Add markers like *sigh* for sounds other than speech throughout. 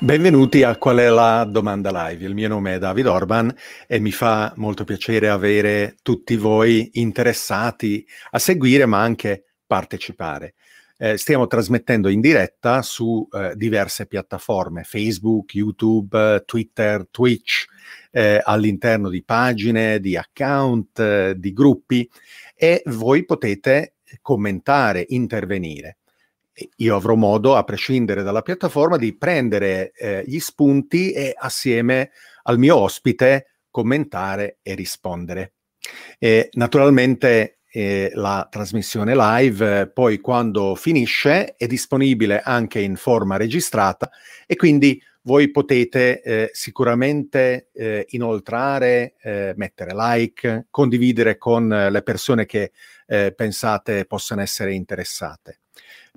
Benvenuti a Qual è la domanda live? Il mio nome è David Orban e mi fa molto piacere avere tutti voi interessati a seguire ma anche partecipare. Eh, stiamo trasmettendo in diretta su eh, diverse piattaforme, Facebook, YouTube, Twitter, Twitch, eh, all'interno di pagine, di account, eh, di gruppi e voi potete commentare, intervenire. Io avrò modo, a prescindere dalla piattaforma, di prendere eh, gli spunti e assieme al mio ospite commentare e rispondere. E, naturalmente eh, la trasmissione live eh, poi quando finisce è disponibile anche in forma registrata e quindi voi potete eh, sicuramente eh, inoltrare, eh, mettere like, condividere con le persone che eh, pensate possano essere interessate.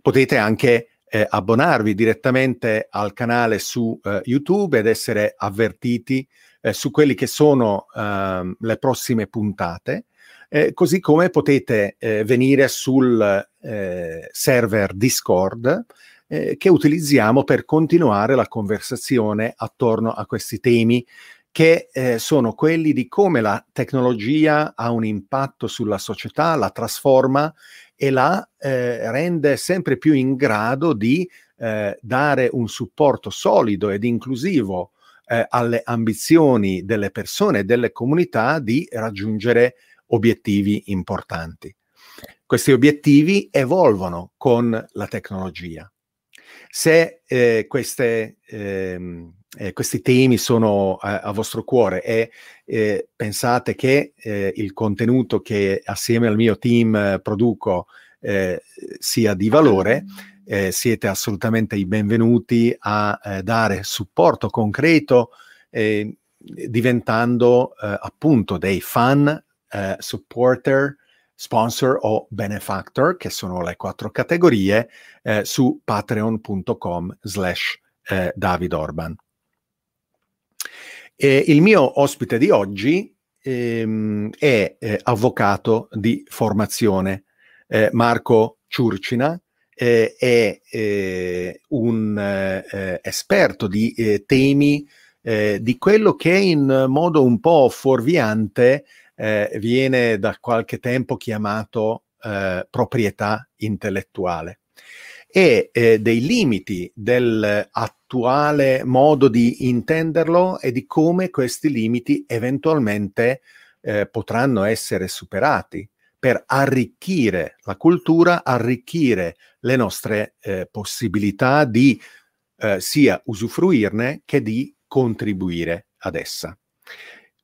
Potete anche eh, abbonarvi direttamente al canale su eh, YouTube ed essere avvertiti su quelli che sono ehm, le prossime puntate. così come potete venire sul server Discord eh, che utilizziamo per continuare la conversazione attorno a questi temi che eh, sono quelli di come la tecnologia ha un impatto sulla società, la trasforma e la eh, rende sempre più in grado di eh, dare un supporto solido ed inclusivo eh, alle ambizioni delle persone e delle comunità di raggiungere obiettivi importanti. Questi obiettivi evolvono con la tecnologia. Se eh, queste, ehm, eh, questi temi sono a, a vostro cuore e eh, pensate che eh, il contenuto che assieme al mio team eh, produco eh, sia di valore, siete assolutamente i benvenuti a dare supporto concreto diventando appunto dei fan supporter sponsor o benefactor, che sono le quattro categorie, eh, su patreon.com slash eh, David Orban. E il mio ospite di oggi ehm, è eh, avvocato di formazione, eh, Marco Ciurcina, eh, è eh, un esperto di temi di quello che in modo un po' fuorviante eh, viene da qualche tempo chiamato eh, proprietà intellettuale e eh, dei limiti dell'attuale modo di intenderlo e di come questi limiti eventualmente eh, potranno essere superati per arricchire la cultura, arricchire le nostre eh, possibilità di eh, sia usufruirne che di contribuire ad essa.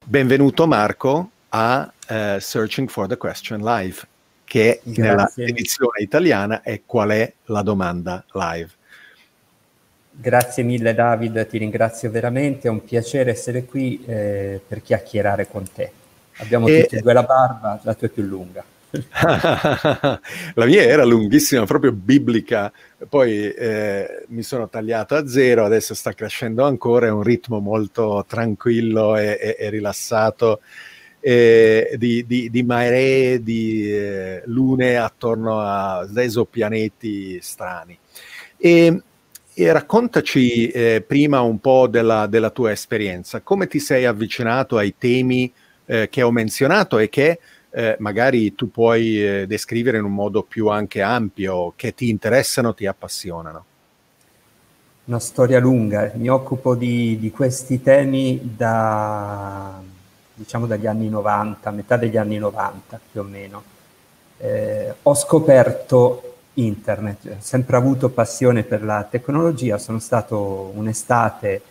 Benvenuto Marco, a uh, Searching for the Question Live, che Grazie. nella edizione italiana è qual è la domanda live. Grazie mille David, ti ringrazio veramente, è un piacere essere qui eh, per chiacchierare con te. Abbiamo e... tutti e due la barba, la tua è più lunga. *laughs* la mia era lunghissima, proprio biblica, poi eh, mi sono tagliato a zero, adesso sta crescendo ancora, è un ritmo molto tranquillo e, e, e rilassato eh, di, di, di, maree, di eh, lune attorno a esopianeti strani. E, e raccontaci eh, prima un po' della, della, tua esperienza, come ti sei avvicinato ai temi eh, che ho menzionato e che eh, magari tu puoi eh, descrivere in un modo più anche ampio, che ti interessano, ti appassionano. Una storia lunga, mi occupo di, di questi temi da diciamo dagli anni 90, metà degli anni 90 più o meno, eh, ho scoperto internet, ho sempre avuto passione per la tecnologia, sono stato un'estate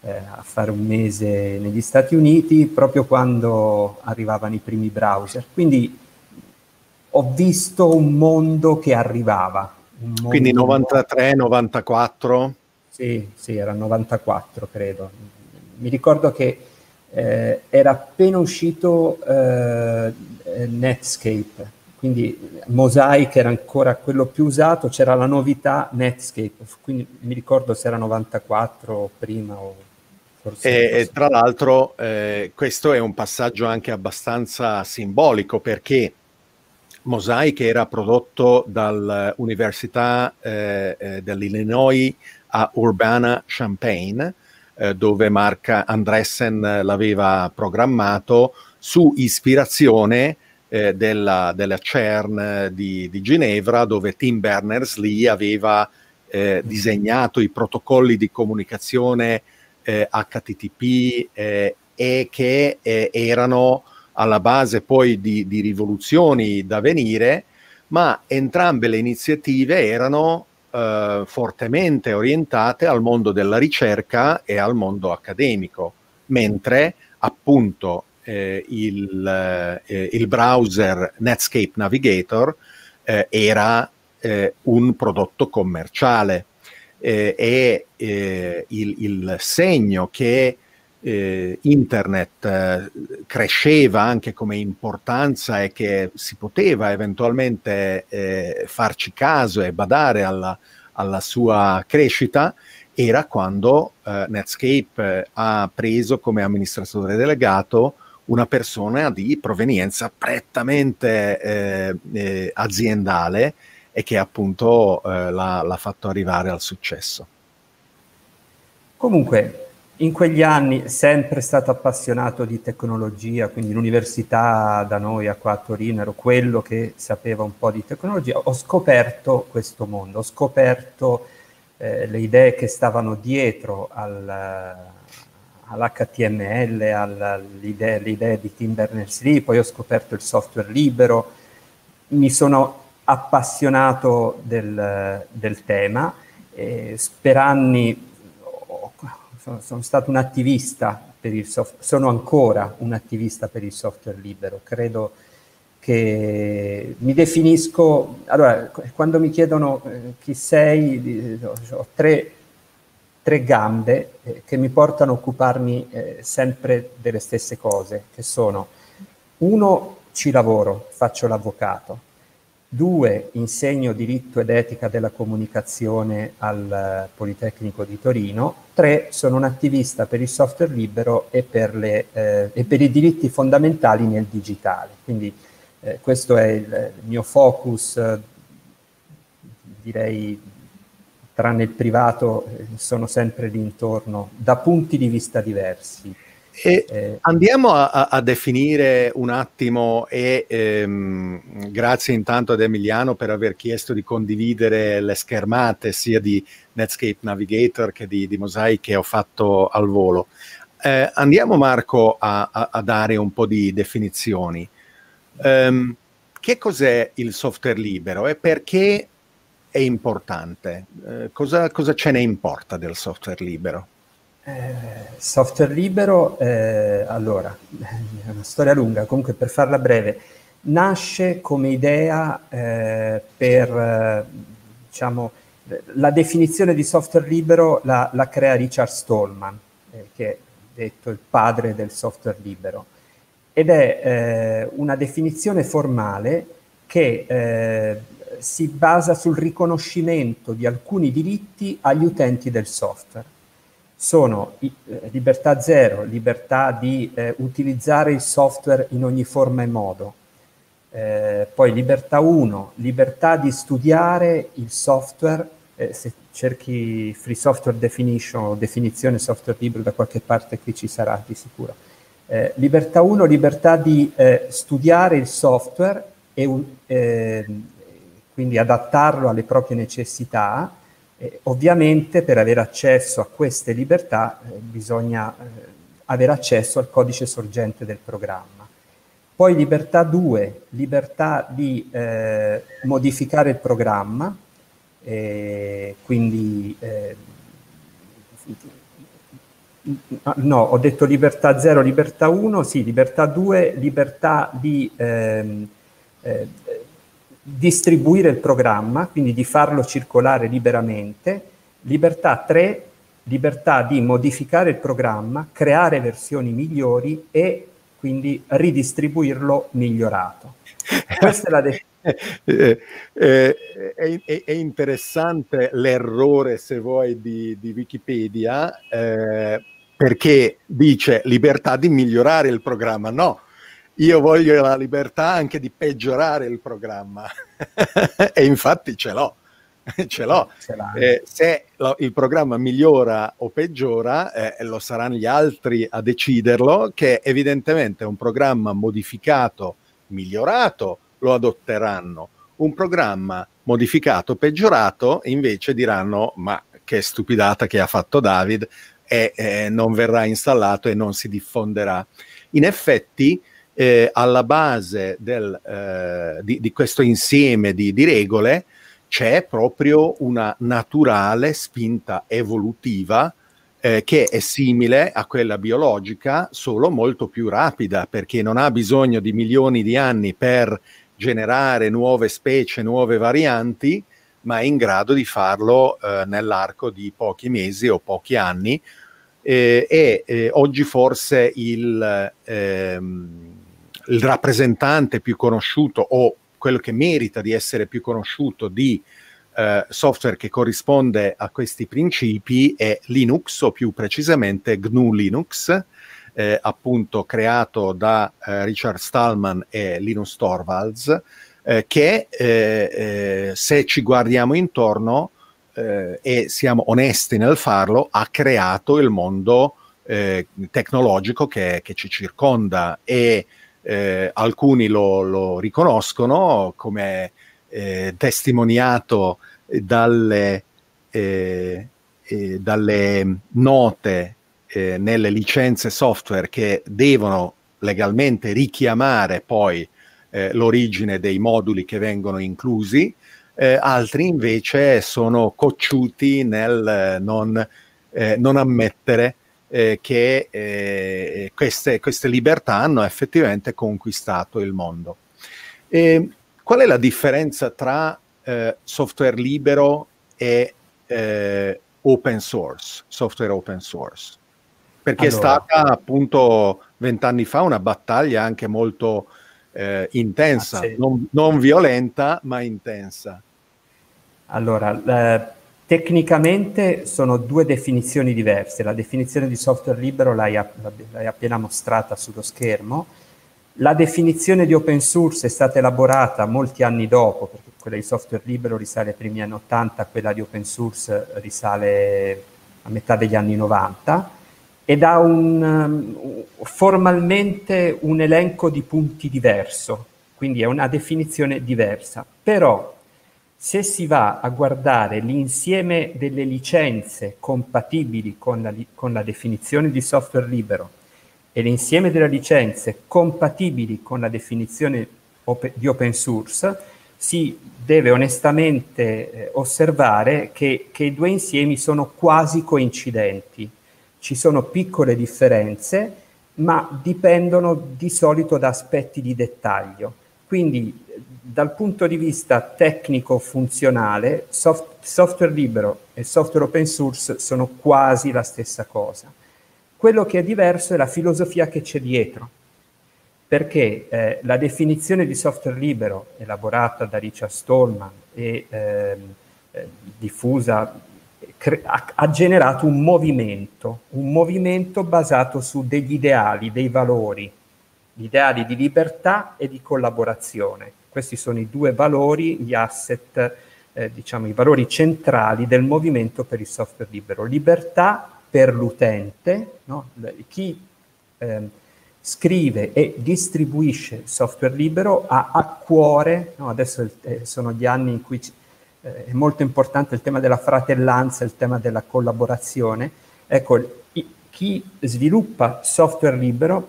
eh, a fare un mese negli Stati Uniti proprio quando arrivavano i primi browser, quindi ho visto un mondo che arrivava. Mondo quindi 93, 94? Sì, sì, era 94 credo. Mi ricordo che eh, era appena uscito eh, Netscape, quindi Mosaic era ancora quello più usato, c'era la novità Netscape, quindi mi ricordo se era 94 o prima o forse... E, e tra l'altro eh, questo è un passaggio anche abbastanza simbolico perché Mosaic era prodotto dall'Università eh, eh, dell'Illinois a Urbana-Champaign, eh, dove Mark Andressen l'aveva programmato su ispirazione eh, della, della, CERN di, di, Ginevra, dove Tim Berners-Lee aveva eh, disegnato i protocolli di comunicazione HTTP eh, e che erano alla base poi di, di rivoluzioni da venire, ma entrambe le iniziative erano eh, fortemente orientate al mondo della ricerca e al mondo accademico, mentre appunto eh, il, eh, il, browser Netscape Navigator eh, era eh, un prodotto commerciale. Eh, e il, il, segno che eh, internet eh, cresceva anche come importanza e che si poteva eventualmente eh, farci caso e badare alla, alla sua crescita era quando eh, Netscape eh, ha preso come amministratore delegato una persona di provenienza prettamente eh, aziendale e che appunto l'ha, l'ha fatto arrivare al successo. Comunque, in quegli anni sempre stato appassionato di tecnologia, quindi l'università da noi qua a Torino ero quello che sapeva un po' di tecnologia, ho scoperto questo mondo, ho scoperto eh, le idee che stavano dietro al, all'HTML, all'idea, le idee di Tim Berners-Lee, poi ho scoperto il software libero, mi sono appassionato del, del tema, eh, per anni sono, sono stato un attivista per il software, sono ancora un attivista per il software libero, credo che mi definisco, allora quando mi chiedono eh, chi sei, ho tre, tre gambe eh, che mi portano a occuparmi eh, sempre delle stesse cose, che sono uno ci lavoro, faccio l'avvocato, Due, insegno diritto ed etica della comunicazione al Politecnico di Torino. Tre, sono un attivista per il software libero e per, le, eh, e per i diritti fondamentali nel digitale. Quindi eh, questo è il, mio focus, eh, direi, tranne il privato, eh, sono sempre lì intorno, da punti di vista diversi. Eh, andiamo a, a, definire un attimo e ehm, grazie intanto ad Emiliano per aver chiesto di condividere le schermate sia di Netscape Navigator che di, di Mosaic che ho fatto al volo. Eh, andiamo Marco a, a, dare un po' di definizioni. Um, che cos'è il software libero e perché è importante? Eh, cosa, cosa ce ne importa del software libero? Eh, software libero, eh, allora, è una storia lunga, comunque per farla breve, nasce come idea eh, per, eh, diciamo, la definizione di software libero la, la crea Richard Stallman, eh, che è detto il padre del software libero, ed è una definizione formale che si basa sul riconoscimento di alcuni diritti agli utenti del software sono eh, libertà zero, libertà di eh, utilizzare il software in ogni forma e modo, eh, poi libertà 1, libertà di studiare il software, eh, se cerchi free software definition o definizione software libero da qualche parte qui ci sarà di sicuro. Eh, libertà 1, libertà di eh, studiare il software e quindi adattarlo alle proprie necessità, eh, ovviamente per avere accesso a queste libertà eh, bisogna eh, avere accesso al codice sorgente del programma. Poi libertà 2, libertà di eh, modificare il programma, quindi eh, no, ho detto libertà 0, libertà 1, sì, libertà 2, libertà di ehm, eh, distribuire il programma, quindi di farlo circolare liberamente, libertà 3, libertà di modificare il programma, creare versioni migliori e quindi ridistribuirlo migliorato. *laughs* Questa è la definizione. Eh, eh, è, è, interessante l'errore, se vuoi, di, di Wikipedia, eh, perché dice libertà di migliorare il programma. No, io voglio la libertà anche di peggiorare il programma *laughs* e infatti ce l'ho. *laughs* ce l'ho. Eh, se lo, il programma migliora o peggiora, eh, lo saranno gli altri a deciderlo, che evidentemente un programma modificato, migliorato, lo adotteranno. Un programma modificato, peggiorato, invece diranno ma che stupidata che ha fatto David e eh, non verrà installato e non si diffonderà. In effetti, eh, alla base del, eh, di, di, questo insieme di, di regole c'è proprio una naturale spinta evolutiva eh, che è simile a quella biologica, solo molto più rapida, perché non ha bisogno di milioni di anni per generare nuove specie, nuove varianti, ma è in grado di farlo eh, nell'arco di pochi mesi o pochi anni. Eh, e eh, oggi forse il, ehm, il rappresentante più conosciuto o quello che merita di essere più conosciuto di eh, software che corrisponde a questi principi è Linux o più precisamente GNU Linux, eh, appunto creato da eh, Richard Stallman e Linus Torvalds, eh, che eh, eh, se ci guardiamo intorno e siamo onesti nel farlo, ha creato il mondo tecnologico che, che, ci circonda. E eh, alcuni lo, lo, riconoscono come eh, testimoniato dalle, eh, eh dalle note eh, nelle licenze software che devono legalmente richiamare poi eh, l'origine dei moduli che vengono inclusi, altri invece sono cocciuti nel non, non ammettere eh, che eh, queste, queste, libertà hanno effettivamente conquistato il mondo. E qual è la differenza tra eh, software libero e eh, open source, software open source? Perché allora. è stata appunto vent'anni fa una battaglia anche molto eh, intensa, ah, sì. non, non, violenta ma intensa. Allora, Tecnicamente sono due definizioni diverse. La definizione di software libero l'hai, l'hai, appena mostrata sullo schermo. La definizione di open source è stata elaborata molti anni dopo, perché quella di software libero risale ai primi anni 80, quella di open source risale a metà degli anni 90 ed ha un, um, formalmente un elenco di punti diverso, quindi è una definizione diversa. Però se si va a guardare l'insieme delle licenze compatibili con la, con la definizione di software libero e l'insieme delle licenze compatibili con la definizione op- di open source, si deve onestamente eh, osservare che, che, i due insiemi sono quasi coincidenti. Ci sono piccole differenze, ma dipendono di solito da aspetti di dettaglio. Quindi dal punto di vista tecnico-funzionale, soft, software libero e software open source sono quasi la stessa cosa. Quello che è diverso è la filosofia che c'è dietro, perché eh, la definizione di software libero, elaborata da Richard Stallman e ehm, eh, diffusa, cre- ha, ha generato un movimento, un movimento basato su degli ideali, dei valori, ideali di libertà e di collaborazione questi sono i due valori, gli asset, eh, diciamo i valori centrali del movimento per il software libero. Libertà per l'utente, no? chi eh, scrive e distribuisce software libero ha a cuore, no? adesso sono gli anni in cui eh, è molto importante il tema della fratellanza, il tema della collaborazione. Ecco, chi sviluppa software libero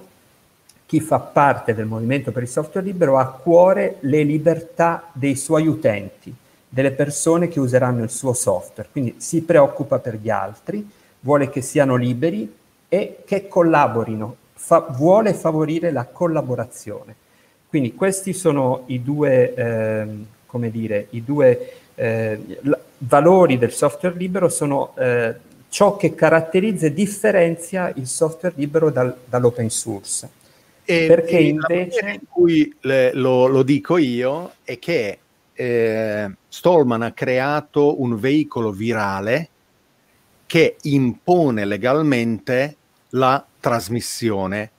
chi fa parte del movimento per il software libero ha a cuore le libertà dei suoi utenti, delle persone che useranno il suo software, quindi si preoccupa per gli altri, vuole che siano liberi e che collaborino, fa- vuole favorire la collaborazione. Quindi questi sono i due, eh, come dire, i due eh, valori del software libero, sono eh, ciò che caratterizza e differenzia il software libero dal, dall'open source. E, Perché invece... in cui le, lo, lo, dico io è che eh, Stallman ha creato un veicolo virale che impone legalmente la trasmissione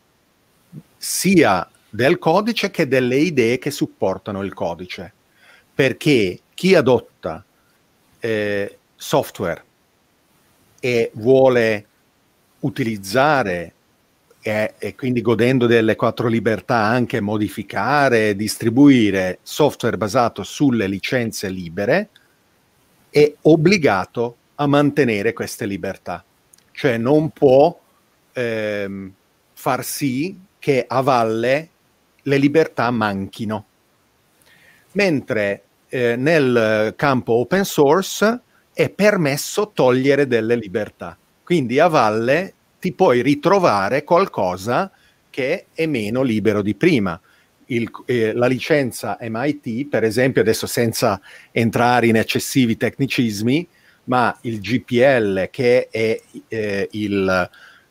sia del codice che delle idee che supportano il codice. Perché chi adotta eh, software e vuole utilizzare e, e, quindi godendo delle quattro libertà anche modificare, distribuire software basato sulle licenze libere, è obbligato a mantenere queste libertà. Cioè non può ehm, far sì che a valle le libertà manchino. Mentre eh, nel campo open source è permesso togliere delle libertà. Quindi a valle ti puoi ritrovare qualcosa che è meno libero di prima. Il, eh, la licenza MIT, per esempio, adesso senza entrare in eccessivi tecnicismi, ma il GPL, che è eh, il,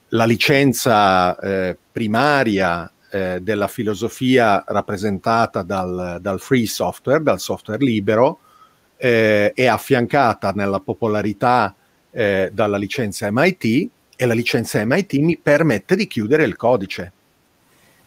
la licenza eh, primaria eh, della filosofia rappresentata dal, dal, free software, dal software libero, eh, è affiancata nella popolarità eh, dalla licenza MIT e la licenza MIT mi permette di chiudere il codice.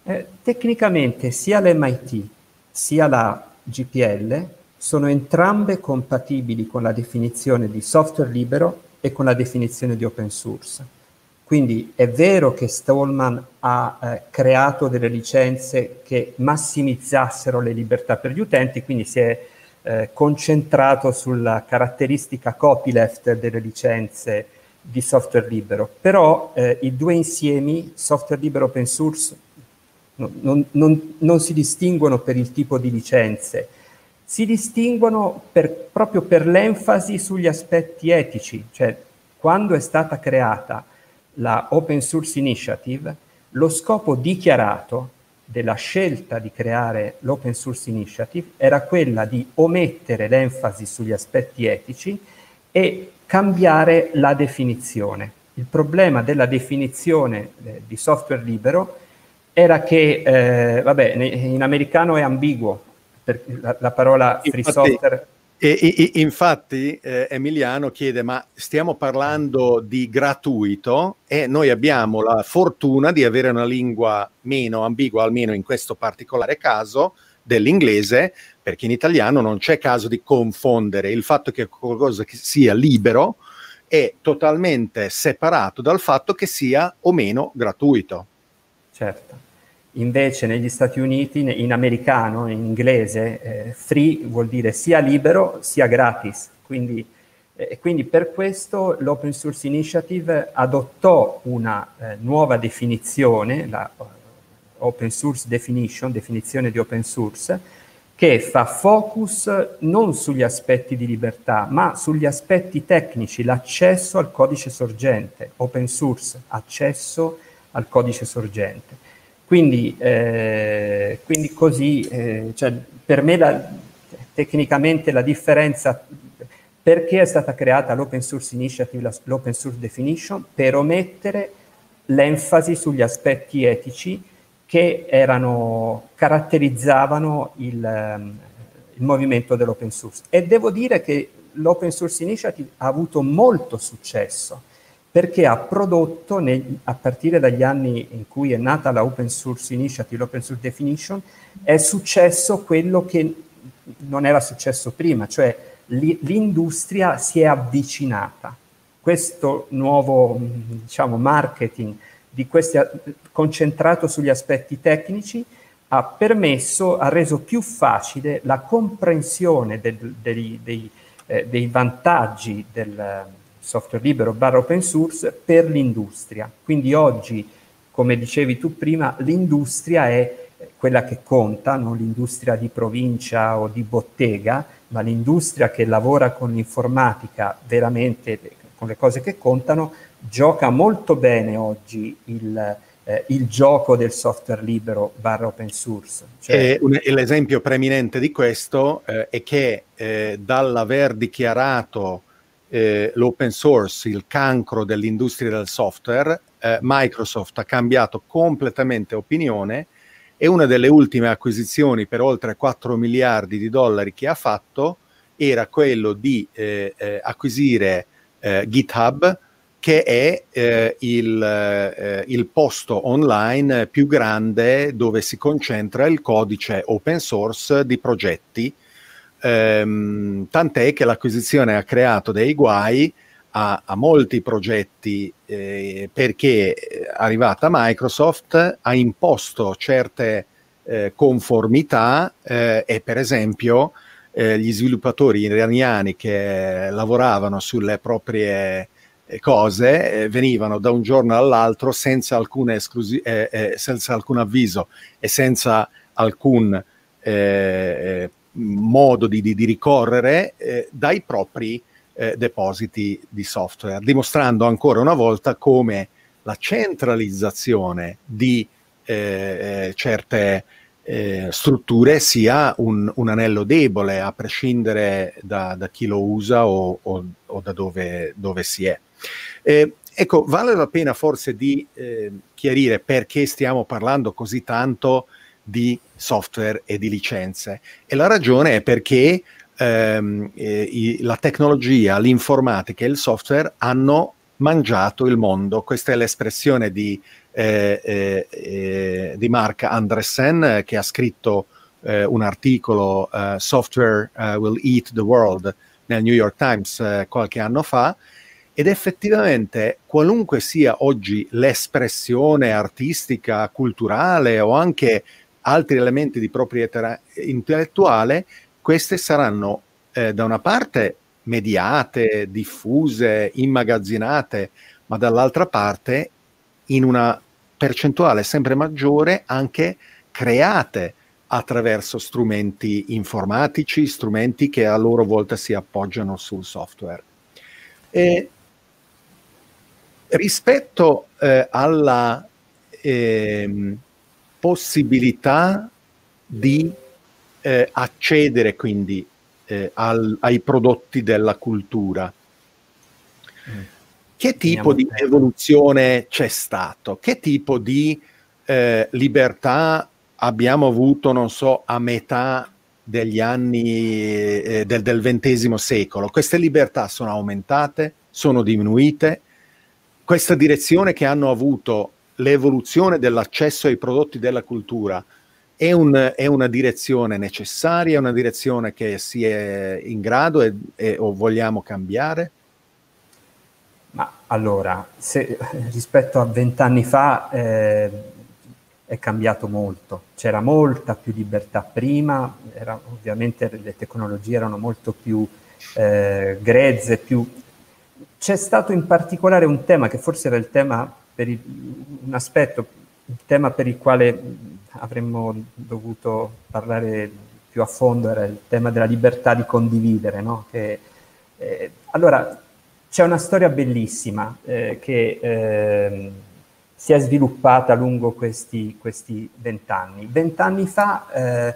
Eh, tecnicamente sia l'MIT sia la GPL sono entrambe compatibili con la definizione di software libero e con la definizione di open source. Quindi è vero che Stallman ha eh, creato delle licenze che massimizzassero le libertà per gli utenti, quindi si è eh, concentrato sulla caratteristica copyleft delle licenze di software libero, però eh, i due insiemi, software libero e open source, no, non, non, non, si distinguono per il tipo di licenze, si distinguono per, proprio per l'enfasi sugli aspetti etici, cioè quando è stata creata la Open Source Initiative, lo scopo dichiarato della scelta di creare l'Open Source Initiative era quella di omettere l'enfasi sugli aspetti etici e cambiare la definizione. Il problema della definizione eh, di software libero era che, eh, vabbè, in americano è ambiguo, la, la, parola free infatti, software... E, e, infatti eh, Emiliano chiede, ma stiamo parlando di gratuito e noi abbiamo la fortuna di avere una lingua meno ambigua, almeno in questo particolare caso, dell'inglese, perché in italiano non c'è caso di confondere il fatto che qualcosa che sia libero è totalmente separato dal fatto che sia o meno gratuito. Certo. Invece negli Stati Uniti, in americano, in inglese, eh, free vuol dire sia libero sia gratis. Quindi, eh, quindi per questo l'Open Source Initiative adottò una eh, nuova definizione, la Open Source Definition, definizione di open source, che fa focus non sugli aspetti di libertà, ma sugli aspetti tecnici, l'accesso al codice sorgente, open source, accesso al codice sorgente. Quindi, eh, quindi così, eh, cioè, per me la, tecnicamente la differenza, perché è stata creata l'Open Source Initiative, l'Open Source Definition, per omettere l'enfasi sugli aspetti etici che erano, caratterizzavano il, ehm, il movimento dell'open source. E devo dire che l'Open Source Initiative ha avuto molto successo perché ha prodotto, nel, a partire dagli anni in cui è nata la Open Source Initiative, l'Open Source Definition, è successo quello che non era successo prima, cioè l'industria si è avvicinata. Questo nuovo diciamo, marketing di questi, concentrato sugli aspetti tecnici, ha permesso, ha reso più facile la comprensione del, dei, dei, eh, dei, vantaggi del software libero barra open source per l'industria. Quindi oggi, come dicevi tu prima, l'industria è quella che conta, non l'industria di provincia o di bottega, ma l'industria che lavora con l'informatica veramente con le cose che contano, gioca molto bene oggi il, eh, il gioco del software libero barra open source. Cioè... Un, l'esempio preeminente di questo eh, è che eh, dall'aver dichiarato eh, l'open source il cancro dell'industria del software, eh, Microsoft ha cambiato completamente opinione e una delle ultime acquisizioni per oltre 4 miliardi di dollari che ha fatto era quello di eh, acquisire GitHub che è eh, il, eh, il, posto online più grande dove si concentra il codice open source di progetti, ehm, tant'è che l'acquisizione ha creato dei guai a, a molti progetti eh, perché arrivata Microsoft ha imposto certe eh, conformità eh, e per esempio eh, gli sviluppatori iraniani che lavoravano sulle proprie eh, cose eh, venivano da un giorno all'altro senza, alcun, esclusi- eh, eh, senza alcun avviso e senza alcun eh, modo di, di, di ricorrere dai propri depositi di software, dimostrando ancora una volta come la centralizzazione di certe strutture sia un, un, anello debole a prescindere da, da chi lo usa o, o, o da dove, dove si è. Eh, ecco, vale la pena forse di eh, chiarire perché stiamo parlando così tanto di software e di licenze. E la ragione è perché ehm, eh, i, la tecnologia, l'informatica e il software hanno mangiato il mondo. Questa è l'espressione di, eh, eh, eh di Mark Andressen che ha scritto eh, un articolo Software Will Eat the World nel New York Times qualche anno fa ed effettivamente qualunque sia oggi l'espressione artistica, culturale o anche altri elementi di proprietà intellettuale, queste saranno eh, da una parte mediate, diffuse, immagazzinate, ma dall'altra parte in una percentuale sempre maggiore anche create attraverso strumenti informatici, strumenti che a loro volta si appoggiano sul software. E Rispetto eh, alla eh, possibilità di eh, accedere quindi eh, al, ai prodotti della cultura, mm. che tipo di evoluzione c'è stato? Che tipo di eh, libertà abbiamo avuto, non so, a metà degli anni eh, del, del XX secolo? Queste libertà sono aumentate, sono diminuite? Questa direzione che hanno avuto l'evoluzione dell'accesso ai prodotti della cultura è, un, è una direzione necessaria, è una direzione che si è in grado e, e, o vogliamo cambiare? Ma allora, se, rispetto a vent'anni fa eh, è cambiato molto, c'era molta più libertà prima, era, ovviamente le tecnologie erano molto più eh, grezze, più c'è stato in particolare un tema che forse era il tema per il, un aspetto, il tema per il quale avremmo dovuto parlare più a fondo era il tema della libertà di condividere. No? Che, eh, allora, c'è una storia bellissima eh, che eh, si è sviluppata lungo questi vent'anni. Vent'anni fa eh,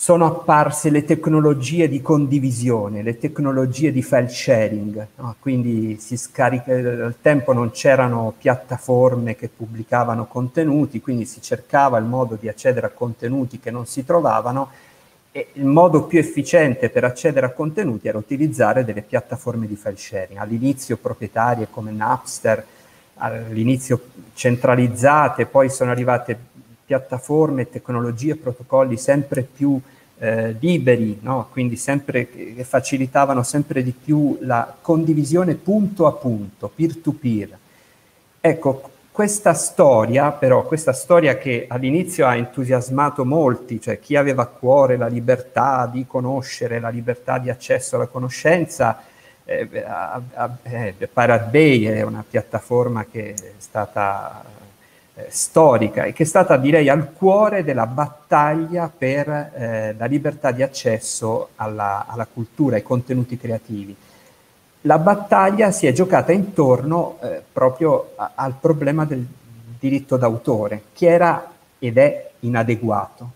sono apparse le tecnologie di condivisione, le tecnologie di file sharing, no? quindi si scarica, al tempo non c'erano piattaforme che pubblicavano contenuti, quindi si cercava il modo di accedere a contenuti che non si trovavano e il modo più efficiente per accedere a contenuti era utilizzare delle piattaforme di file sharing, all'inizio proprietarie come Napster, all'inizio centralizzate, poi sono arrivate piattaforme, tecnologie, protocolli sempre più eh, liberi, no? quindi sempre, che facilitavano sempre di più la condivisione punto a punto, peer-to-peer. Ecco, questa storia, però, questa storia che all'inizio ha entusiasmato molti, cioè chi aveva a cuore la libertà di conoscere, la libertà di accesso alla conoscenza, eh, eh, Pirate è una piattaforma che è stata storica e che è stata direi al cuore della battaglia per eh, la libertà di accesso alla, alla, cultura, ai contenuti creativi. La battaglia si è giocata intorno eh, proprio a, al problema del diritto d'autore, che era ed è inadeguato.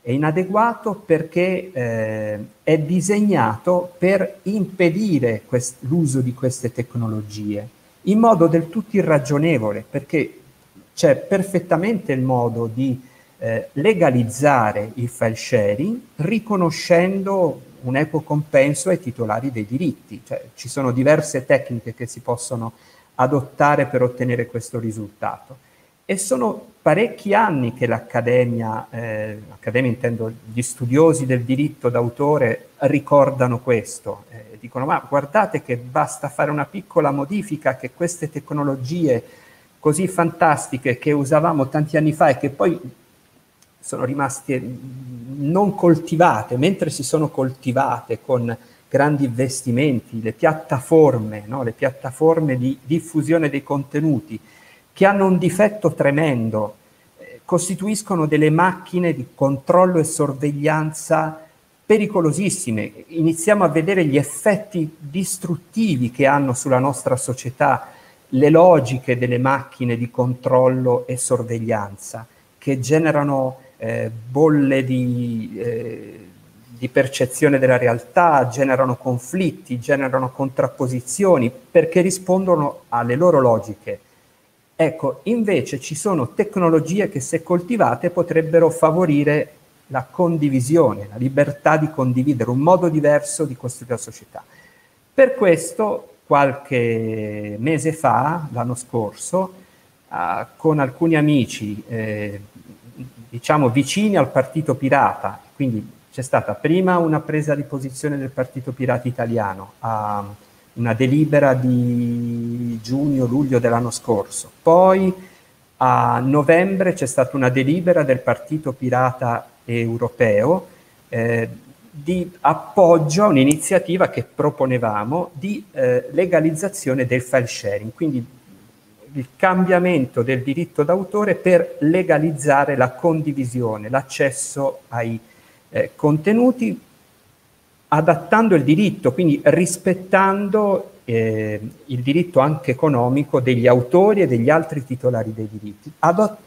È inadeguato perché eh, è disegnato per impedire l'uso di queste tecnologie in modo del tutto irragionevole, perché c'è perfettamente il modo di eh, legalizzare il file sharing riconoscendo un equo compenso ai titolari dei diritti. Cioè, ci sono diverse tecniche che si possono adottare per ottenere questo risultato. E sono parecchi anni che l'Accademia, eh, l'Accademia intendo gli studiosi del diritto d'autore, ricordano questo. Eh, dicono, ma guardate che basta fare una piccola modifica, che queste tecnologie così fantastiche che usavamo tanti anni fa e che poi sono rimaste non coltivate, mentre si sono coltivate con grandi investimenti, le piattaforme, no? le piattaforme di diffusione dei contenuti, che hanno un difetto tremendo, eh, costituiscono delle macchine di controllo e sorveglianza pericolosissime. Iniziamo a vedere gli effetti distruttivi che hanno sulla nostra società le logiche delle macchine di controllo e sorveglianza, che generano eh, bolle di, eh, di percezione della realtà, generano conflitti, generano contrapposizioni, perché rispondono alle loro logiche Ecco, invece ci sono tecnologie che se coltivate potrebbero favorire la condivisione, la libertà di condividere, un modo diverso di costruire la società. Per questo, qualche mese fa, l'anno scorso, eh, con alcuni amici, eh, diciamo vicini al Partito Pirata, quindi c'è stata prima una presa di posizione del Partito Pirata italiano a una delibera di giugno-luglio dell'anno scorso. Poi a novembre c'è stata una delibera del Partito Pirata Europeo eh, di appoggio a un'iniziativa che proponevamo di eh, legalizzazione del file sharing, quindi il cambiamento del diritto d'autore per legalizzare la condivisione, l'accesso ai eh, contenuti adattando il diritto, quindi rispettando eh, il diritto anche economico degli autori e degli altri titolari dei diritti, adott-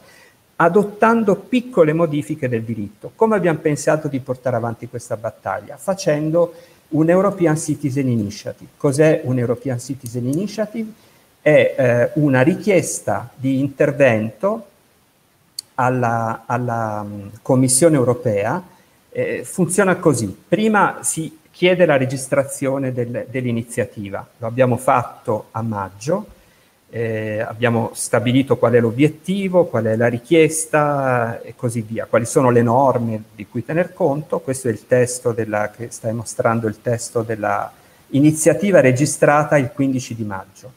adottando piccole modifiche del diritto. Come abbiamo pensato di portare avanti questa battaglia? Facendo un European Citizen Initiative. Cos'è un European Citizen Initiative? È eh, una richiesta di intervento alla, alla um, Commissione europea eh, funziona così. Prima si chiede la registrazione del, dell'iniziativa. Lo abbiamo fatto a maggio, eh, abbiamo stabilito qual è l'obiettivo, qual è la richiesta e così via, quali sono le norme di cui tener conto. Questo è il testo della, che stai mostrando, il testo dell'iniziativa registrata il 15 di maggio.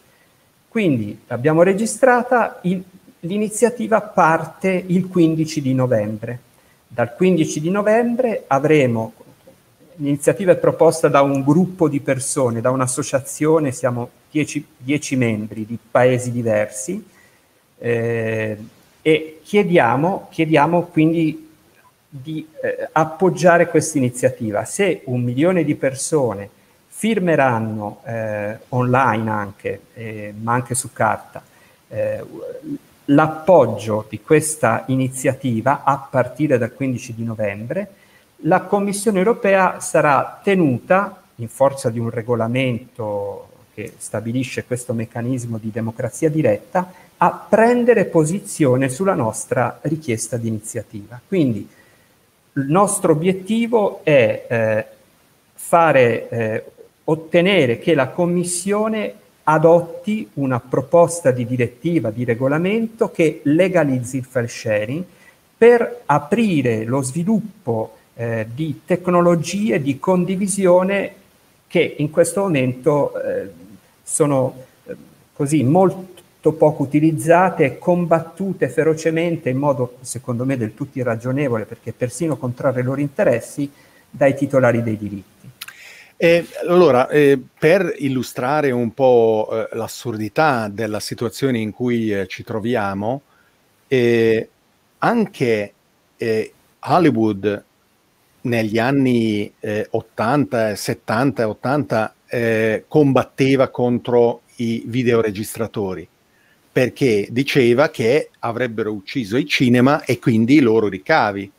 Quindi l'abbiamo registrata, il, l'iniziativa parte il 15 di novembre dal 15 di novembre avremo, l'iniziativa è proposta da un gruppo di persone, da un'associazione, siamo 10 membri di paesi diversi eh, e chiediamo, chiediamo quindi di eh, appoggiare questa iniziativa. Se un milione di persone firmeranno eh, online anche, eh, ma anche su carta, eh, l'appoggio di questa iniziativa a partire dal 15 di novembre, la Commissione europea sarà tenuta, in forza di un regolamento che stabilisce questo meccanismo di democrazia diretta, a prendere posizione sulla nostra richiesta di iniziativa. Quindi il nostro obiettivo è eh, fare, eh, ottenere che la Commissione adotti una proposta di direttiva, di regolamento che legalizzi il file sharing per aprire lo sviluppo eh, di tecnologie di condivisione che in questo momento eh, sono eh, così molto poco utilizzate e combattute ferocemente in modo, secondo me, del tutto irragionevole, perché persino contrarre i loro interessi, dai titolari dei diritti. E allora, eh, per illustrare un po' eh, l'assurdità della situazione in cui eh, ci troviamo, eh, anche eh, Hollywood negli anni 80, 70 e 80 combatteva contro i videoregistratori perché diceva che avrebbero ucciso il cinema e quindi i loro ricavi.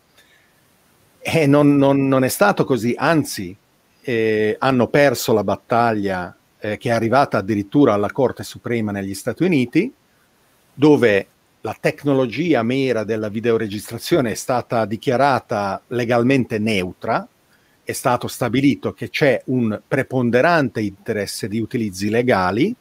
E non, non, non è stato così, anzi, eh, hanno perso la battaglia eh, che è arrivata addirittura alla Corte Suprema negli Stati Uniti, dove la tecnologia mera della videoregistrazione è stata dichiarata legalmente neutra è stato stabilito che c'è un preponderante interesse di utilizzi legali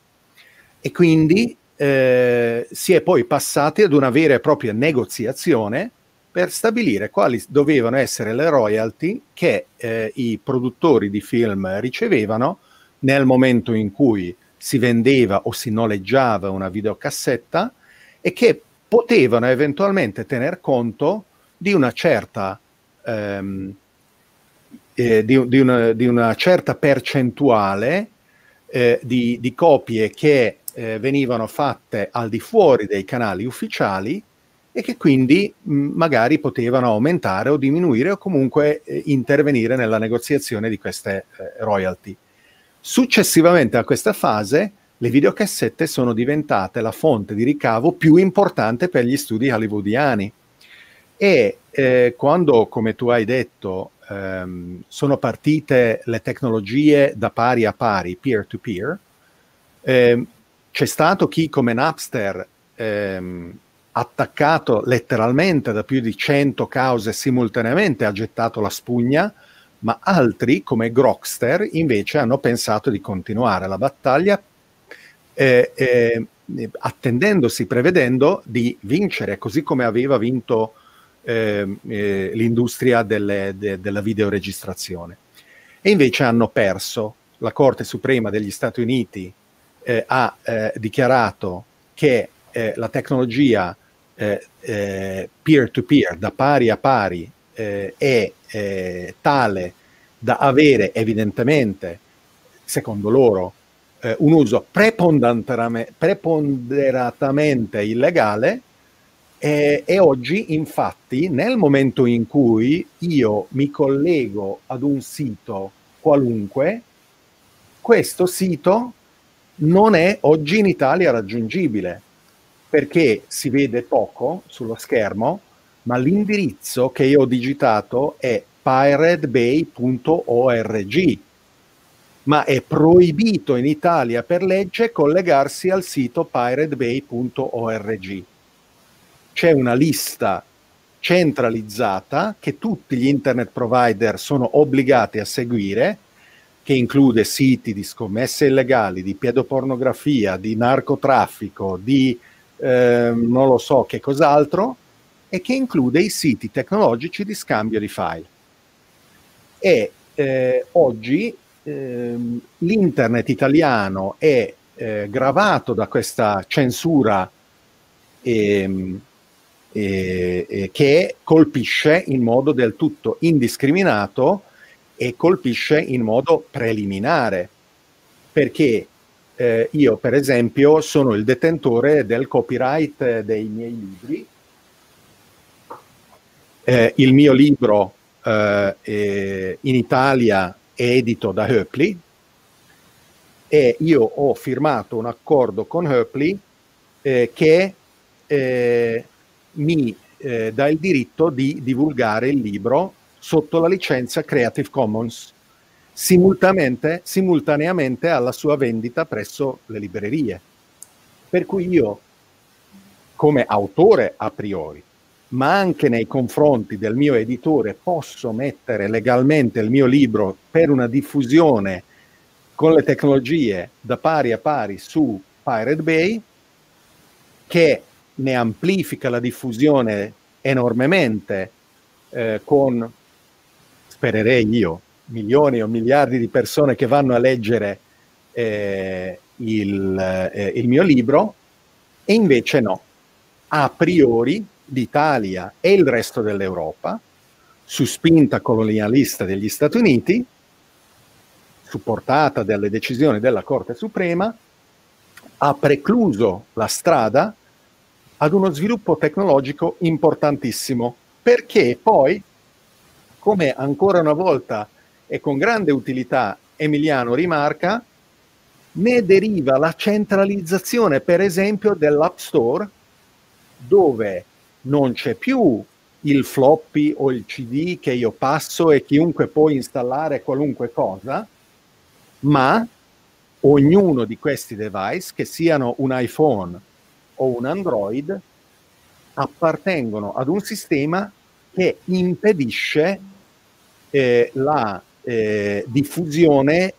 e quindi eh, si è poi passati ad una vera e propria negoziazione per stabilire quali dovevano essere le royalty che eh, i produttori di film ricevevano nel momento in cui si vendeva o si noleggiava una videocassetta e che potevano eventualmente tener conto di una certa, ehm, eh, di, di, una, di, una, certa percentuale eh, di, di, copie che eh, venivano fatte al di fuori dei canali ufficiali e che quindi mh, magari potevano aumentare o diminuire o comunque eh, intervenire nella negoziazione di queste eh, royalty. Successivamente a questa fase, le videocassette sono diventate la fonte di ricavo più importante per gli studi hollywoodiani. E eh, quando, come tu hai detto, ehm, sono partite le tecnologie da pari a pari, peer-to-peer, eh, c'è stato chi come Napster ehm, attaccato letteralmente da più di 100 cause simultaneamente, ha gettato la spugna, ma altri come Grokster invece hanno pensato di continuare la battaglia eh, eh, attendendosi, prevedendo di vincere, così come aveva vinto eh, eh l'industria delle, de, della videoregistrazione. E invece hanno perso. La Corte Suprema degli Stati Uniti eh, ha eh, dichiarato che la tecnologia peer-to-peer, da pari a pari, è eh, tale da avere evidentemente, secondo loro, eh, un uso preponderatamente illegale e, e oggi infatti nel momento in cui io mi collego ad un sito qualunque, questo sito non è oggi in Italia raggiungibile perché si vede poco sullo schermo ma l'indirizzo che io ho digitato è piratebay.org, ma è proibito in Italia per legge collegarsi al sito piratebay.org. C'è una lista centralizzata che tutti gli internet provider sono obbligati a seguire, che include siti di scommesse illegali, di pedopornografia, di narcotraffico, di eh, non lo so che cos'altro, e che include i siti tecnologici di scambio di file. E eh, oggi eh, l'internet italiano è eh, gravato da questa censura ehm, che colpisce in modo del tutto indiscriminato e colpisce in modo preliminare, perché eh, io per esempio sono il detentore del copyright dei miei libri. Eh, il mio libro eh, in Italia è edito da Höpli e io ho firmato un accordo con Höpli eh, che eh, mi eh, dà il diritto di divulgare il libro sotto la licenza Creative Commons simultaneamente, alla sua vendita presso le librerie. Per cui io, come autore a priori, ma anche nei confronti del mio editore posso mettere legalmente il mio libro per una diffusione con le tecnologie da pari a pari su Pirate Bay, che ne amplifica la diffusione enormemente eh, con, spererei io, milioni o miliardi di persone che vanno a leggere eh, il, eh, il mio libro, e invece no, a priori l'Italia e il resto dell'Europa, su spinta colonialista degli Stati Uniti, supportata dalle decisioni della Corte Suprema, ha precluso la strada ad uno sviluppo tecnologico importantissimo, perché poi, come ancora una volta e con grande utilità Emiliano rimarca, ne deriva la centralizzazione, per esempio, dell'App Store, dove non c'è più il floppy o il CD che io passo e chiunque può installare qualunque cosa, ma ognuno di questi device, che siano un iPhone o un Android, appartengono ad un sistema che impedisce eh, la eh, diffusione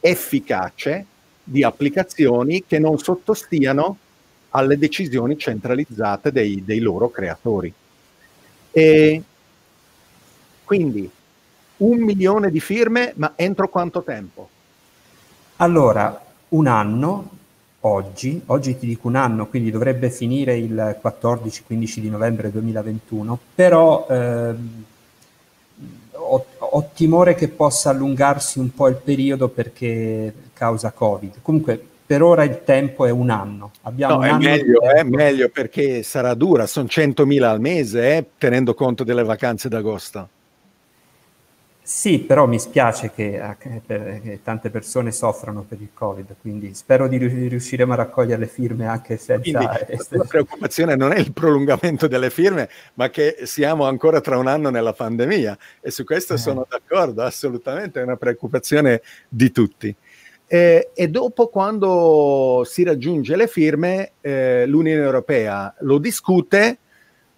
efficace di applicazioni che non sottostiano alle decisioni centralizzate dei, dei loro creatori. E quindi un milione di firme, ma entro quanto tempo? Allora, un anno, oggi, oggi ti dico un anno, quindi dovrebbe finire il 14-15 di novembre 2021, però ehm, ho, ho, timore che possa allungarsi un po' il periodo perché causa Covid. Comunque per ora il tempo è un anno. Abbiamo no, un è, anno meglio, è meglio perché sarà dura, sono 100.000 al mese, eh, tenendo conto delle vacanze d'agosto. Sì, però mi spiace che, eh, che, tante persone soffrano per il Covid, quindi spero di riusciremo a raccogliere le firme anche senza... *laughs* la preoccupazione non è il prolungamento delle firme, ma che siamo ancora tra un anno nella pandemia e su questo eh. sono d'accordo, assolutamente è una preoccupazione di tutti. Eh, e dopo, quando si raggiunge le firme, eh, l'Unione Europea lo discute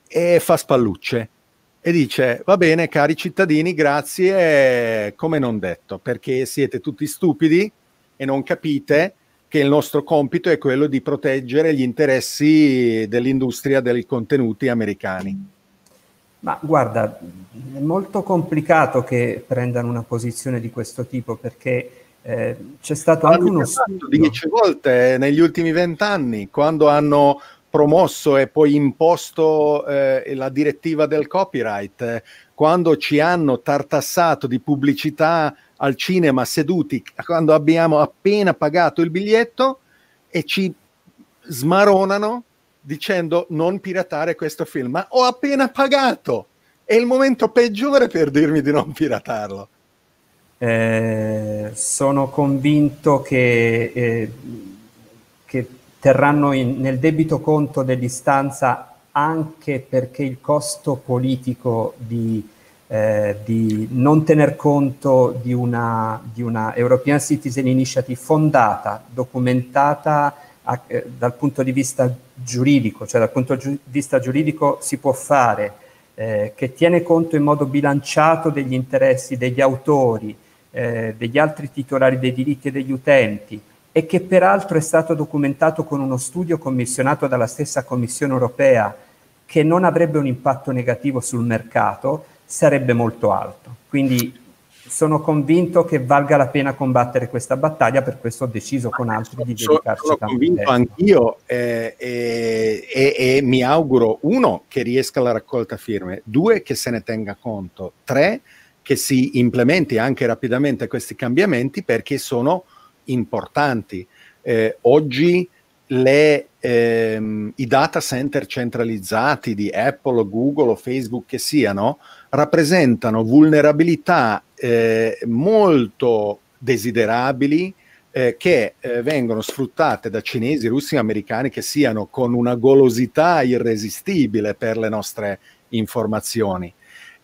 e fa spallucce e dice va bene cari cittadini grazie come non detto perché siete tutti stupidi e non capite che il nostro compito è quello di proteggere gli interessi dell'industria dei contenuti americani. Ma guarda, è molto complicato che prendano una posizione di questo tipo perché eh, c'è stato anche uno studio. Dieci volte negli ultimi vent'anni, quando hanno promosso e poi imposto eh, la direttiva del copyright, eh, quando ci hanno tartassato di pubblicità al cinema seduti, quando abbiamo appena pagato il biglietto e ci smaronano dicendo non piratare questo film, ma ho appena pagato, è il momento peggiore per dirmi di non piratarlo. Eh, sono convinto che, eh, terranno in, nel debito conto dell'istanza anche perché il costo politico di, eh, di non tener conto di una, di una, European Citizen Initiative fondata, documentata a, eh, dal punto di vista giuridico, cioè dal punto di vista giuridico si può fare, eh, che tiene conto in modo bilanciato degli interessi degli autori, eh, degli altri titolari dei diritti e degli utenti, e che peraltro è stato documentato con uno studio commissionato dalla stessa Commissione europea che non avrebbe un impatto negativo sul mercato, sarebbe molto alto. Quindi sono convinto che valga la pena combattere questa battaglia, per questo ho deciso con altri di dedicarci sono, sono convinto tempo. anch'io eh, eh, e, e mi auguro, uno, che riesca la raccolta firme, due, che se ne tenga conto, tre, che si implementi anche rapidamente questi cambiamenti perché sono importanti. Eh, oggi le, ehm, i data center centralizzati di Apple, Google o Facebook che siano rappresentano vulnerabilità eh, molto desiderabili eh, che eh, vengono sfruttate da cinesi, russi e americani che siano con una golosità irresistibile per le nostre informazioni.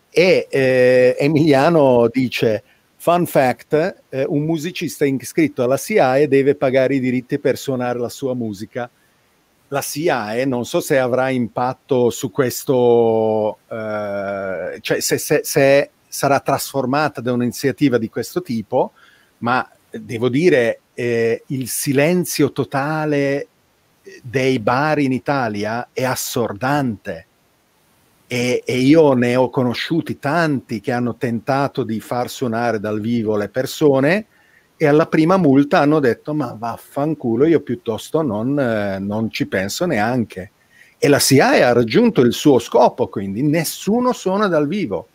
E eh, Emiliano dice Fun fact, eh, un musicista iscritto alla SIAE deve pagare i diritti per suonare la sua musica. La SIAE non so se avrà impatto su questo, eh, cioè se, se, se sarà trasformata da un'iniziativa di questo tipo, ma devo dire eh, il silenzio totale dei bar in Italia è assordante e, e, io ne ho conosciuti tanti che hanno tentato di far suonare dal vivo le persone e alla prima multa hanno detto ma vaffanculo io piuttosto non, eh, non ci penso neanche. E la SIAE ha raggiunto il suo scopo quindi nessuno suona dal vivo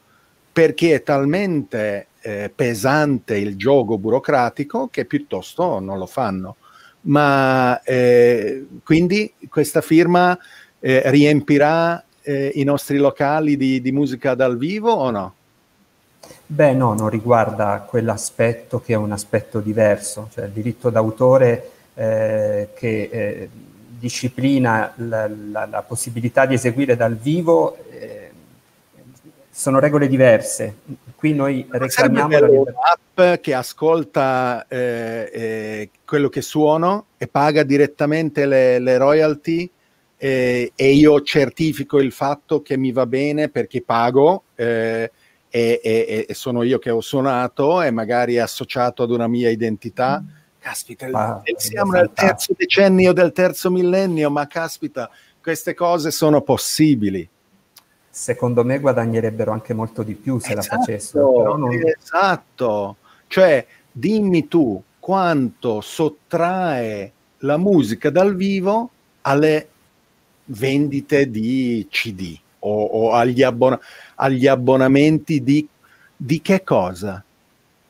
perché è talmente eh, pesante il gioco burocratico che piuttosto non lo fanno. Ma eh, quindi questa firma eh, riempirà eh, i nostri locali di, di musica dal vivo o no? Beh, no, non riguarda quell'aspetto che è un aspetto diverso, cioè il diritto d'autore eh, che eh, disciplina la, la, la, possibilità di eseguire dal vivo eh, sono regole diverse. Qui noi reclamiamo la un'app che ascolta eh, eh, quello che suono e paga direttamente le, le royalty eh, e io certifico il fatto che mi va bene perché pago eh, e, e, e, sono io che ho suonato e magari associato ad una mia identità. Caspita, ah, siamo nel terzo decennio del terzo millennio, ma caspita, queste cose sono possibili. Secondo me guadagnerebbero anche molto di più se esatto, la facessero. Non... Esatto, cioè dimmi tu quanto sottrae la musica dal vivo alle vendite di CD o, o agli, abbon- agli, abbonamenti di, di, che cosa?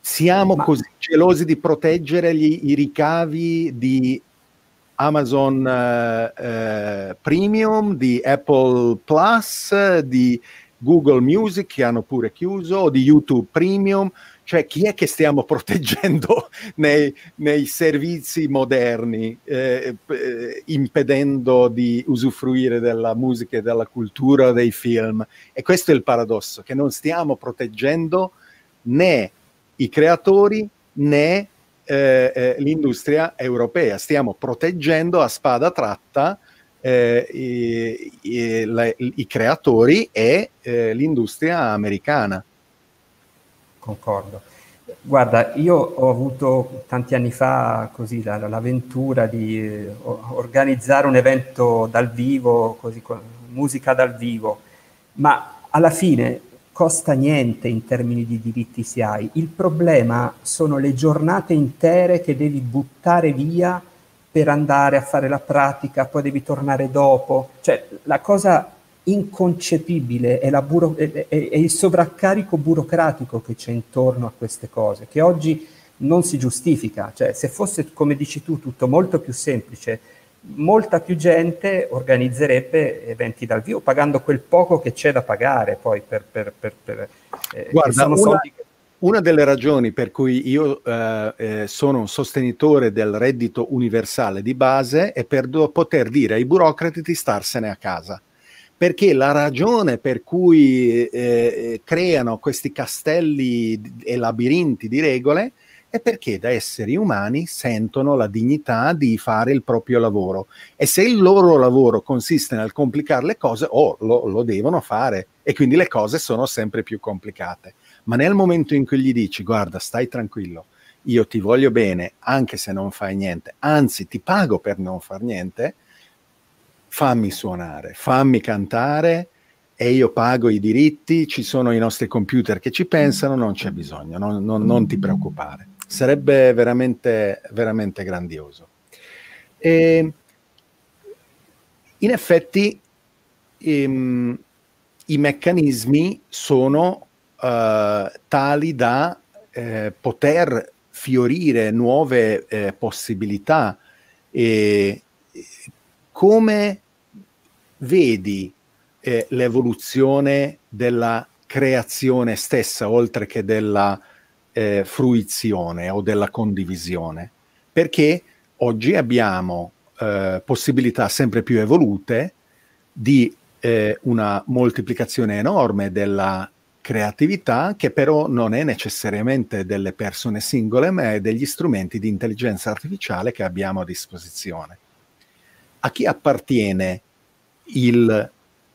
Siamo Ma... così gelosi di proteggere gli, i ricavi di Amazon eh, eh, Premium, di Apple Plus, di Google Music che hanno pure chiuso, di YouTube Premium, cioè chi è che stiamo *laughs* proteggendo nei, nei servizi moderni, eh, eh, impedendo di usufruire della musica e della cultura dei film? E questo è il paradosso, che non stiamo proteggendo né i creatori né eh, eh l'industria europea, stiamo proteggendo a spada tratta eh, i, i, le, i, creatori e eh, l'industria americana concordo. Guarda, io ho avuto tanti anni fa così la, l'avventura di eh, organizzare un evento dal vivo, così, musica dal vivo, ma alla fine costa niente in termini di diritti se hai. Il problema sono le giornate intere che devi buttare via per andare a fare la pratica, poi devi tornare dopo. Cioè, la cosa inconcepibile è, buro- è, è, è, il sovraccarico burocratico che c'è intorno a queste cose, che oggi non si giustifica. Cioè, se fosse, come dici tu, tutto molto più semplice, molta più gente organizzerebbe eventi dal vivo pagando quel poco che c'è da pagare poi per... per, per, per eh, Guarda, una, che... una, delle ragioni per cui io eh, eh, sono un sostenitore del reddito universale di base è per do- poter dire ai burocrati di starsene a casa perché la ragione per cui eh, creano questi castelli e labirinti di regole è perché da esseri umani sentono la dignità di fare il proprio lavoro e se il loro lavoro consiste nel complicare le cose, oh, lo, lo devono fare e quindi le cose sono sempre più complicate. Ma nel momento in cui gli dici guarda, stai tranquillo, io ti voglio bene anche se non fai niente, anzi ti pago per non far niente, fammi suonare, fammi cantare e io pago i diritti, ci sono i nostri computer che ci pensano, non c'è bisogno, non, non, non ti preoccupare. Sarebbe veramente, veramente grandioso. E in effetti ehm, i meccanismi sono uh, tali da eh, poter fiorire nuove eh, possibilità e come vedi eh, l'evoluzione della creazione stessa, oltre che della eh, fruizione o della condivisione? Perché oggi abbiamo eh, possibilità sempre più evolute di eh, una moltiplicazione enorme della creatività che però non è necessariamente delle persone singole, ma è degli strumenti di intelligenza artificiale che abbiamo a disposizione a chi appartiene il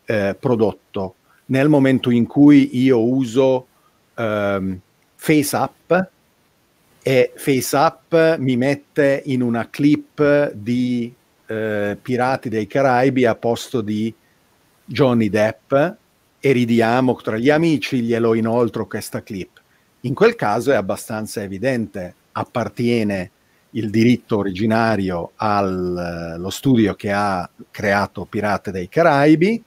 eh, prodotto nel momento in cui io uso ehm, FaceApp e FaceApp mi mette in una clip di eh, Pirati dei Caraibi a posto di Johnny Depp e ridiamo tra gli amici, glielo inoltro questa clip. In quel caso è abbastanza evidente, appartiene il diritto originario allo studio che ha creato Pirate dei Caraibi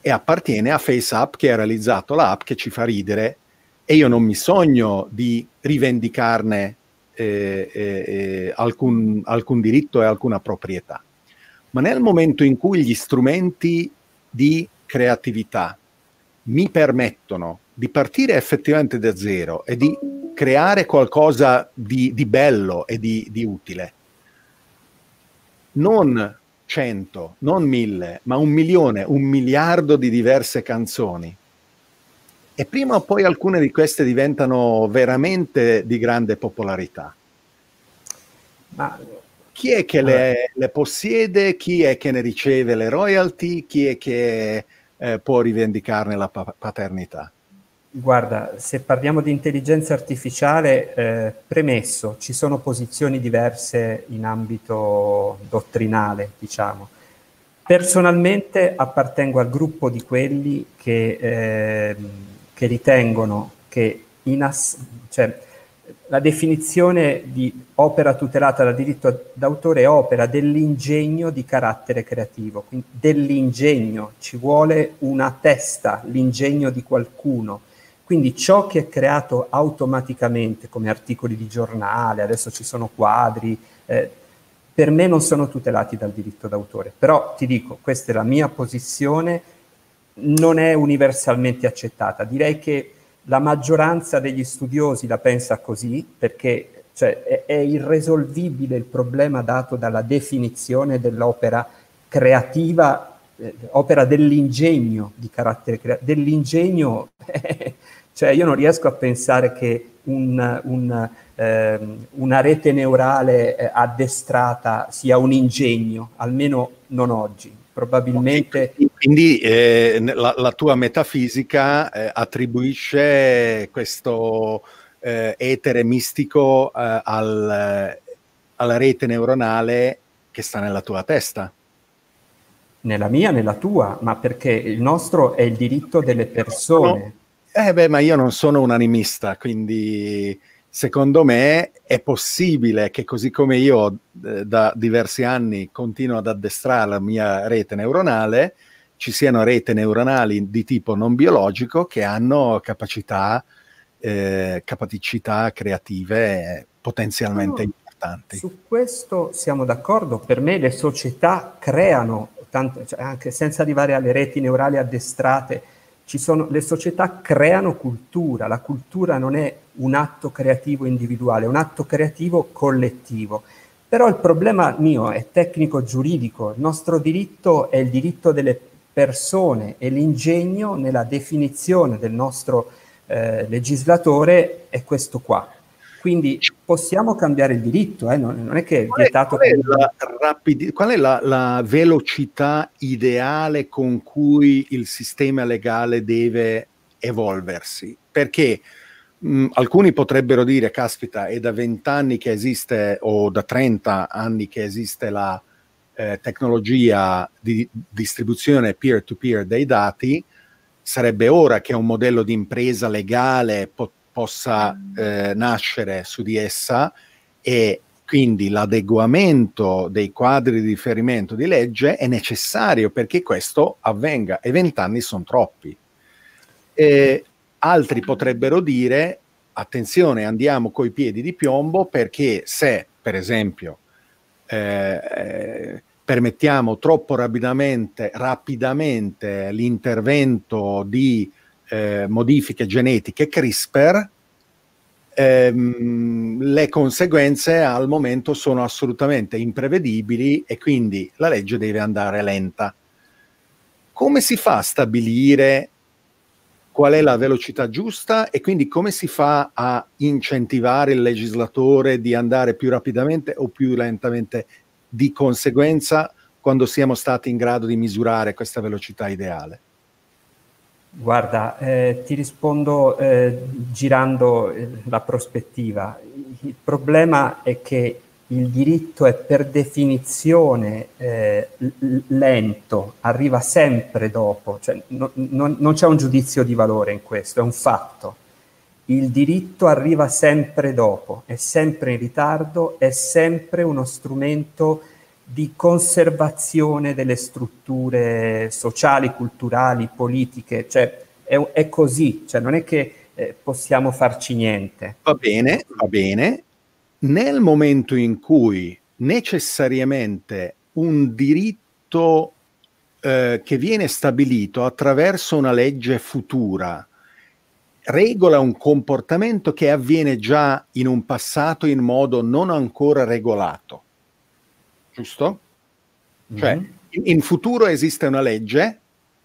e appartiene a FaceApp che ha realizzato l'app che ci fa ridere e io non mi sogno di rivendicarne eh, eh, eh alcun, alcun diritto e alcuna proprietà. Ma nel momento in cui gli strumenti di creatività mi permettono di partire effettivamente da zero e di creare qualcosa di, di bello e di, di, utile. Non cento, non mille, ma un milione, un miliardo di diverse canzoni. E prima o poi alcune di queste diventano veramente di grande popolarità. Ma chi è che le, le possiede? Chi è che ne riceve le royalty? Chi è che eh, può rivendicarne la pa- paternità? Guarda, se parliamo di intelligenza artificiale, eh, premesso, ci sono posizioni diverse in ambito dottrinale, diciamo. Personalmente appartengo al gruppo di quelli che, eh, che ritengono che ass- cioè, la definizione di opera tutelata dal diritto d'autore è opera dell'ingegno di carattere creativo, quindi dell'ingegno, ci vuole una testa, l'ingegno di qualcuno quindi ciò che è creato automaticamente come articoli di giornale, adesso ci sono quadri, eh, per me non sono tutelati dal diritto d'autore. Però ti dico, questa è la mia posizione, non è universalmente accettata. Direi che la maggioranza degli studiosi la pensa così perché cioè, è, è irresolvibile il problema dato dalla definizione dell'opera creativa, eh, opera dell'ingegno di carattere creativo, dell'ingegno *laughs* Cioè io non riesco a pensare che un, un, eh, una rete neurale eh, addestrata sia un ingegno, almeno non oggi. Probabilmente... Quindi eh, la, la, tua metafisica eh, attribuisce questo eh, etere mistico eh, al, alla rete neuronale che sta nella tua testa nella mia, nella tua, ma perché il nostro è il diritto delle persone. Eh beh, ma io non sono un animista, quindi secondo me è possibile che così come io eh, da diversi anni continuo ad addestrare la mia rete neuronale, ci siano rete neuronali di tipo non biologico che hanno capacità, eh, capacità creative potenzialmente no, importanti. Su questo siamo d'accordo, per me le società creano, tanto, cioè anche senza arrivare alle reti neurali addestrate, sono, le società creano cultura, la cultura non è un atto creativo individuale, è un atto creativo collettivo. Però il problema mio è tecnico-giuridico, il nostro diritto è il diritto delle persone e l'ingegno nella definizione del nostro eh, legislatore è questo qua. Quindi possiamo cambiare il diritto, eh? non, non, è che è vietato... Qual è, qual è, la, rapidi- qual è la, la, velocità ideale con cui il sistema legale deve evolversi? Perché mh, alcuni potrebbero dire, caspita, è da 20 anni che esiste o da 30 anni che esiste la eh, tecnologia di distribuzione peer-to-peer dei dati, sarebbe ora che un modello di impresa legale pot- possa eh, nascere su di essa e quindi l'adeguamento dei quadri di riferimento di legge è necessario perché questo avvenga e vent'anni sono troppi. E altri potrebbero dire attenzione andiamo coi piedi di piombo perché se per esempio eh, eh, permettiamo troppo rapidamente, rapidamente l'intervento di eh, modifiche genetiche CRISPR, ehm, le conseguenze al momento sono assolutamente imprevedibili e quindi la legge deve andare lenta. Come si fa a stabilire qual è la velocità giusta e quindi come si fa a incentivare il legislatore di andare più rapidamente o più lentamente di conseguenza quando siamo stati in grado di misurare questa velocità ideale? Guarda, eh, ti rispondo eh, girando eh, la prospettiva. Il problema è che il diritto è per definizione eh, lento, arriva sempre dopo, cioè, no, non, non c'è un giudizio di valore in questo, è un fatto. Il diritto arriva sempre dopo, è sempre in ritardo, è sempre uno strumento di conservazione delle strutture sociali, culturali, politiche, cioè è, è così, cioè non è che eh, possiamo farci niente. Va bene, va bene. Nel momento in cui necessariamente un diritto eh, che viene stabilito attraverso una legge futura regola un comportamento che avviene già in un passato in modo non ancora regolato giusto? Mm-hmm. Cioè, in, in futuro esiste una legge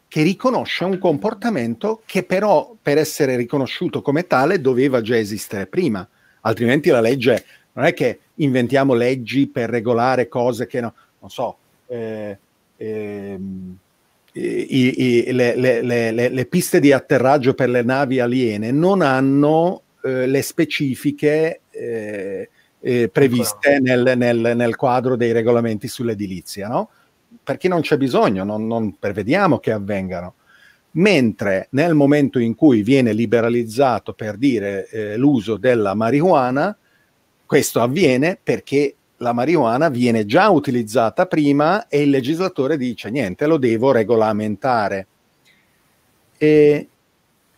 che riconosce un comportamento che però per essere riconosciuto come tale doveva già esistere prima, altrimenti la legge non è che inventiamo leggi per regolare cose che no, non so, eh, eh, i, i, le, le, le, le, piste di atterraggio per le navi aliene non hanno eh, le specifiche eh, previste nel, nel, nel, quadro dei regolamenti sull'edilizia, no? Perché non c'è bisogno, non, non prevediamo che avvengano. Mentre nel momento in cui viene liberalizzato per dire eh, l'uso della marijuana, questo avviene perché la marijuana viene già utilizzata prima e il legislatore dice niente, lo devo regolamentare. E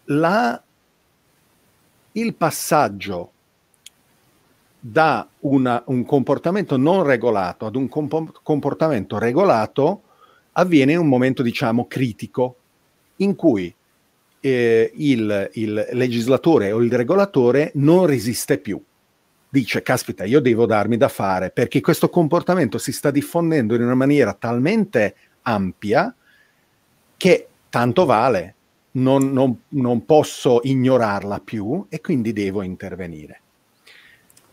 la, il passaggio da una, un comportamento non regolato ad un comp- comportamento regolato avviene in un momento, diciamo, critico, in cui eh, il, il legislatore o il regolatore non resiste più dice, caspita, io devo darmi da fare perché questo comportamento si sta diffondendo in una maniera talmente ampia che tanto vale, non, non, non posso ignorarla più e quindi devo intervenire.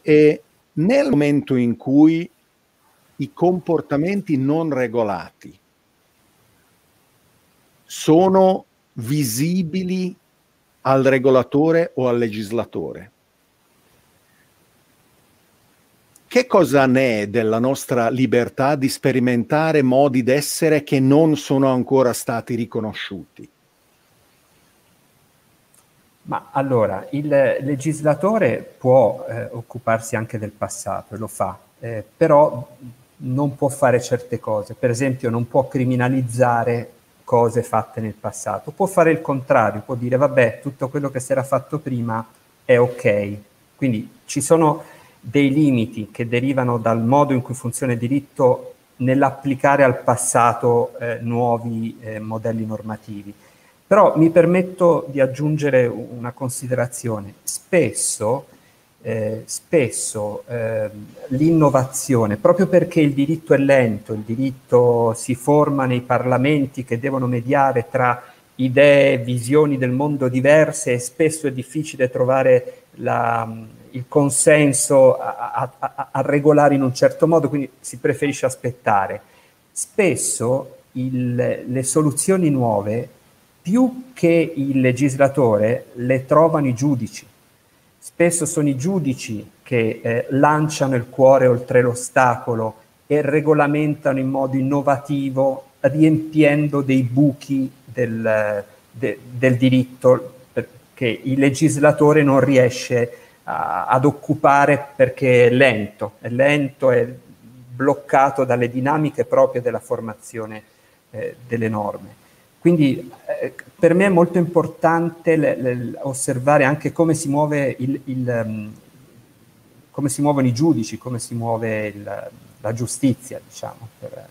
E nel momento in cui i comportamenti non regolati sono visibili al regolatore o al legislatore, Che cosa ne è della nostra libertà di sperimentare modi d'essere che non sono ancora stati riconosciuti? Ma allora, il legislatore può eh, occuparsi anche del passato e lo fa, eh, però non può fare certe cose. Per esempio, non può criminalizzare cose fatte nel passato. Può fare il contrario, può dire vabbè, tutto quello che si era fatto prima è ok. Quindi ci sono dei limiti che derivano dal modo in cui funziona il diritto nell'applicare al passato eh, nuovi eh, modelli normativi. Però mi permetto di aggiungere una considerazione. Spesso, eh, spesso eh, l'innovazione, proprio perché il diritto è lento, il diritto si forma nei parlamenti che devono mediare tra idee, visioni del mondo diverse e spesso è difficile trovare la, il consenso a, a, a, regolare in un certo modo, quindi si preferisce aspettare. Spesso il, le soluzioni nuove, più che il legislatore, le trovano i giudici. Spesso sono i giudici che eh, lanciano il cuore oltre l'ostacolo e regolamentano in modo innovativo, riempiendo dei buchi del, de, del diritto che il legislatore non riesce a, ad occupare perché è lento, è lento, è bloccato dalle dinamiche proprie della formazione eh, delle norme. Quindi eh, per me è molto importante le, le, osservare anche come si, muove il, il, um, come si muovono i giudici, come si muove il, la giustizia, diciamo, per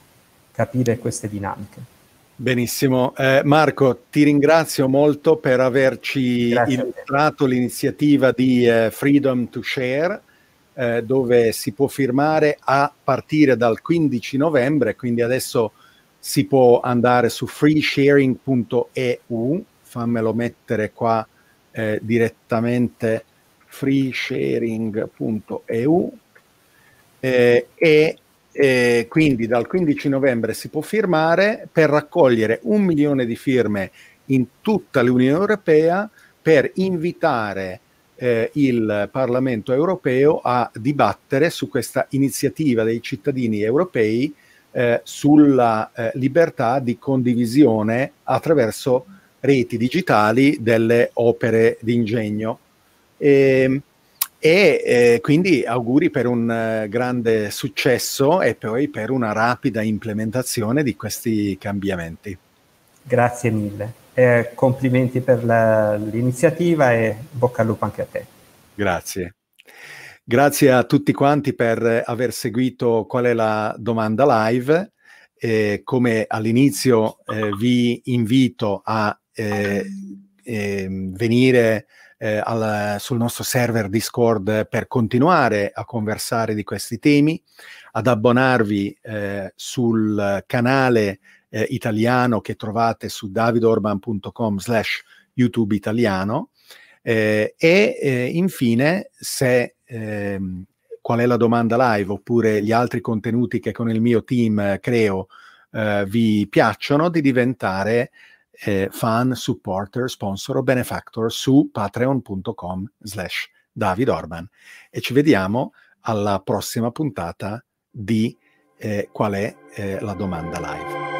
capire queste dinamiche. Benissimo. Eh, Marco, ti ringrazio molto per averci illustrato l'iniziativa di eh, Freedom to Share, eh, dove si può firmare a partire dal 15 novembre, quindi adesso si può andare su freesharing.eu, fammelo mettere qua eh, direttamente, freesharing.eu, eh, e e quindi dal 15 novembre si può firmare per raccogliere un milione di firme in tutta l'Unione Europea per invitare eh, il Parlamento europeo a dibattere su questa iniziativa dei cittadini europei eh, sulla eh, libertà di condivisione attraverso reti digitali delle opere di ingegno. E, ehm, e eh, quindi auguri per un uh, grande successo e poi per una rapida implementazione di questi cambiamenti. Grazie mille, eh, complimenti per la, l'iniziativa e bocca al lupo anche a te. Grazie. Grazie a tutti quanti per aver seguito qual è la domanda live. Eh, come all'inizio eh, vi invito a eh, ehm, venire eh, al, sul nostro server Discord per continuare a conversare di questi temi, ad abbonarvi eh, sul canale eh, italiano che trovate su davidorban.com slash YouTube italiano e infine se ehm, qual è la domanda live oppure gli altri contenuti che con il mio team creo eh, vi piacciono di diventare eh, fan, supporter, sponsor o benefactor su patreon.com slash David Orban e ci vediamo alla prossima puntata di eh, qual è eh, la domanda live.